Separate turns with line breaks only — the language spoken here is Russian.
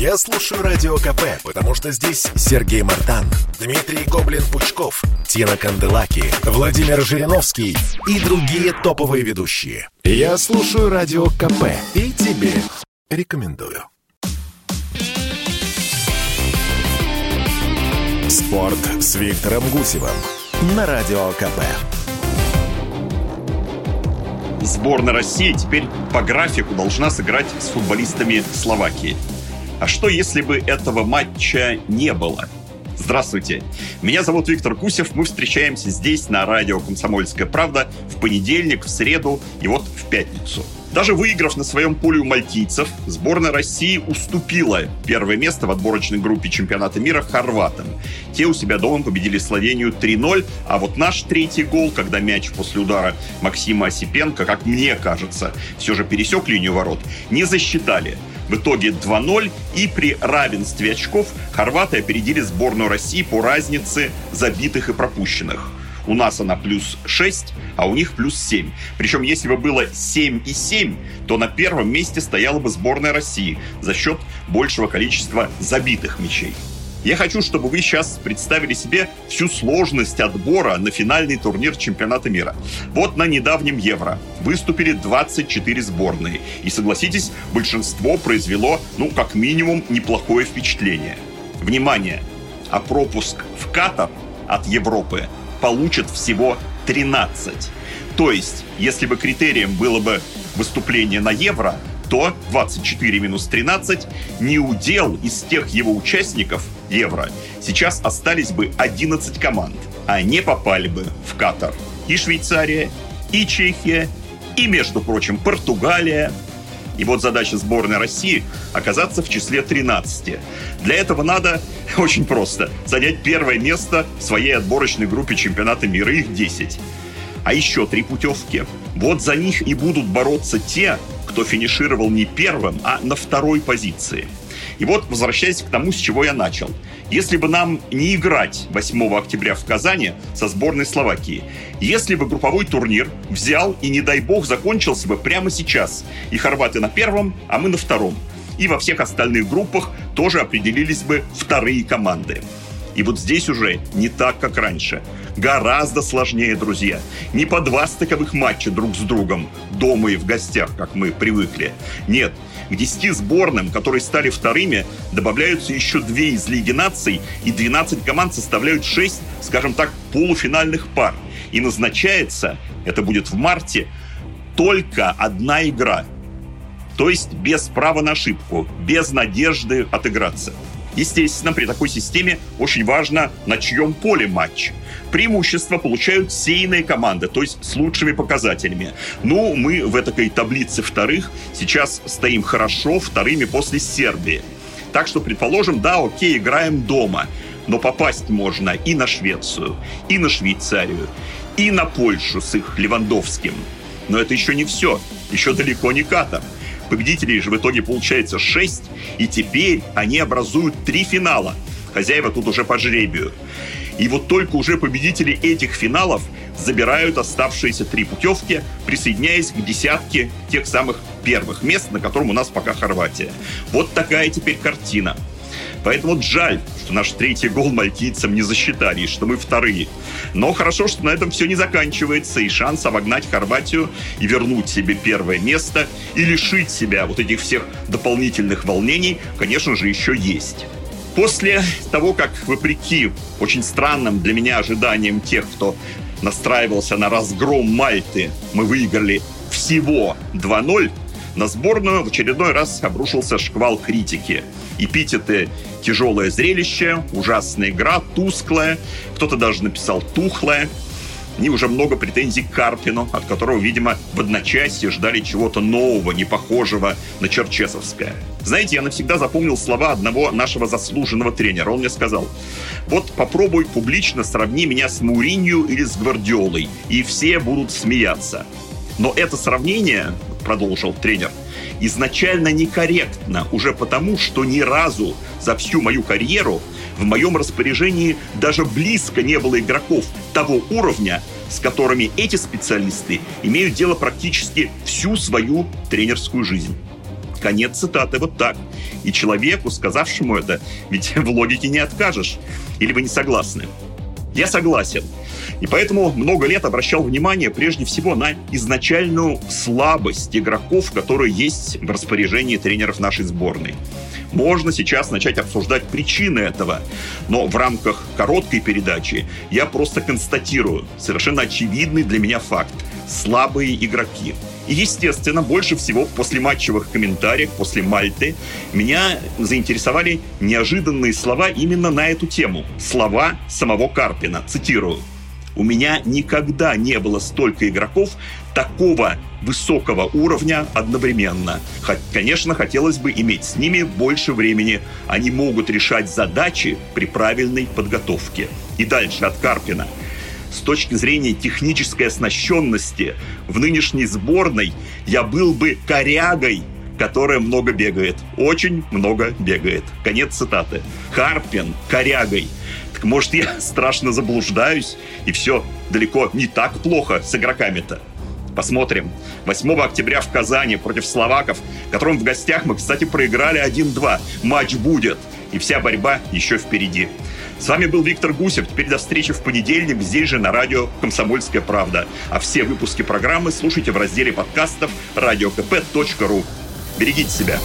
Я слушаю Радио КП, потому что здесь Сергей Мартан, Дмитрий Гоблин-Пучков, Тина Канделаки, Владимир Жириновский и другие топовые ведущие. Я слушаю Радио КП и тебе рекомендую. Спорт с Виктором Гусевым на Радио КП.
Сборная России теперь по графику должна сыграть с футболистами Словакии. А что, если бы этого матча не было? Здравствуйте. Меня зовут Виктор Гусев. Мы встречаемся здесь, на радио «Комсомольская правда» в понедельник, в среду и вот в пятницу. Даже выиграв на своем поле у мальтийцев, сборная России уступила первое место в отборочной группе чемпионата мира хорватам. Те у себя дома победили Словению 3-0, а вот наш третий гол, когда мяч после удара Максима Осипенко, как мне кажется, все же пересек линию ворот, не засчитали. В итоге 2-0, и при равенстве очков хорваты опередили сборную России по разнице забитых и пропущенных. У нас она плюс 6, а у них плюс 7. Причем, если бы было 7 и 7, то на первом месте стояла бы сборная России за счет большего количества забитых мячей. Я хочу, чтобы вы сейчас представили себе всю сложность отбора на финальный турнир чемпионата мира. Вот на недавнем Евро выступили 24 сборные. И согласитесь, большинство произвело, ну, как минимум, неплохое впечатление. Внимание! А пропуск в Катар от Европы получат всего 13. То есть, если бы критерием было бы выступление на Евро, то 24 минус 13 не удел из тех его участников Евро. Сейчас остались бы 11 команд, а не попали бы в Катар и Швейцария, и Чехия, и, между прочим, Португалия, и вот задача сборной России – оказаться в числе 13. Для этого надо очень просто – занять первое место в своей отборочной группе чемпионата мира. Их 10. А еще три путевки. Вот за них и будут бороться те, кто финишировал не первым, а на второй позиции. И вот, возвращаясь к тому, с чего я начал. Если бы нам не играть 8 октября в Казани со сборной Словакии, если бы групповой турнир взял и, не дай бог, закончился бы прямо сейчас, и хорваты на первом, а мы на втором, и во всех остальных группах тоже определились бы вторые команды. И вот здесь уже не так, как раньше. Гораздо сложнее, друзья. Не по два стыковых матча друг с другом, дома и в гостях, как мы привыкли. Нет, к 10 сборным, которые стали вторыми, добавляются еще две из Лиги наций, и 12 команд составляют 6, скажем так, полуфинальных пар. И назначается, это будет в марте, только одна игра. То есть без права на ошибку, без надежды отыграться. Естественно, при такой системе очень важно, на чьем поле матч. Преимущество получают сейные команды, то есть с лучшими показателями. Ну, мы в этой таблице вторых сейчас стоим хорошо, вторыми после Сербии. Так что, предположим, да, окей, играем дома, но попасть можно и на Швецию, и на Швейцарию, и на Польшу с их Левандовским. Но это еще не все, еще далеко не Катар. Победителей же в итоге получается 6, и теперь они образуют три финала. Хозяева тут уже по жребию. И вот только уже победители этих финалов забирают оставшиеся три путевки, присоединяясь к десятке тех самых первых мест, на котором у нас пока Хорватия. Вот такая теперь картина. Поэтому жаль, что наш третий гол мальтийцам не засчитали, и что мы вторые. Но хорошо, что на этом все не заканчивается, и шанс обогнать Хорватию и вернуть себе первое место, и лишить себя вот этих всех дополнительных волнений, конечно же, еще есть. После того, как, вопреки очень странным для меня ожиданиям тех, кто настраивался на разгром Мальты, мы выиграли всего 2-0, на сборную в очередной раз обрушился шквал критики. Эпитеты «тяжелое зрелище», «ужасная игра», «тусклая», кто-то даже написал «тухлая». И уже много претензий к Карпину, от которого, видимо, в одночасье ждали чего-то нового, не похожего на Черчесовское. Знаете, я навсегда запомнил слова одного нашего заслуженного тренера. Он мне сказал, вот попробуй публично сравни меня с Муринью или с Гвардиолой, и все будут смеяться. Но это сравнение, продолжил тренер, изначально некорректно, уже потому, что ни разу за всю мою карьеру в моем распоряжении даже близко не было игроков того уровня, с которыми эти специалисты имеют дело практически всю свою тренерскую жизнь. Конец цитаты, вот так. И человеку, сказавшему это, ведь в логике не откажешь. Или вы не согласны? Я согласен. И поэтому много лет обращал внимание прежде всего на изначальную слабость игроков, которые есть в распоряжении тренеров нашей сборной. Можно сейчас начать обсуждать причины этого, но в рамках короткой передачи я просто констатирую совершенно очевидный для меня факт. Слабые игроки. И, естественно, больше всего в послематчевых комментариях после Мальты меня заинтересовали неожиданные слова именно на эту тему. Слова самого Карпина. Цитирую. У меня никогда не было столько игроков такого высокого уровня одновременно. Конечно, хотелось бы иметь с ними больше времени. Они могут решать задачи при правильной подготовке. И дальше от Карпина. С точки зрения технической оснащенности в нынешней сборной я был бы корягой которая много бегает. Очень много бегает. Конец цитаты. Карпин корягой – так может, я страшно заблуждаюсь, и все далеко не так плохо с игроками-то. Посмотрим. 8 октября в Казани против словаков, которым в гостях мы, кстати, проиграли 1-2. Матч будет, и вся борьба еще впереди. С вами был Виктор Гусев. Теперь до встречи в понедельник здесь же на радио «Комсомольская правда». А все выпуски программы слушайте в разделе подкастов radiokp.ru. Берегите себя.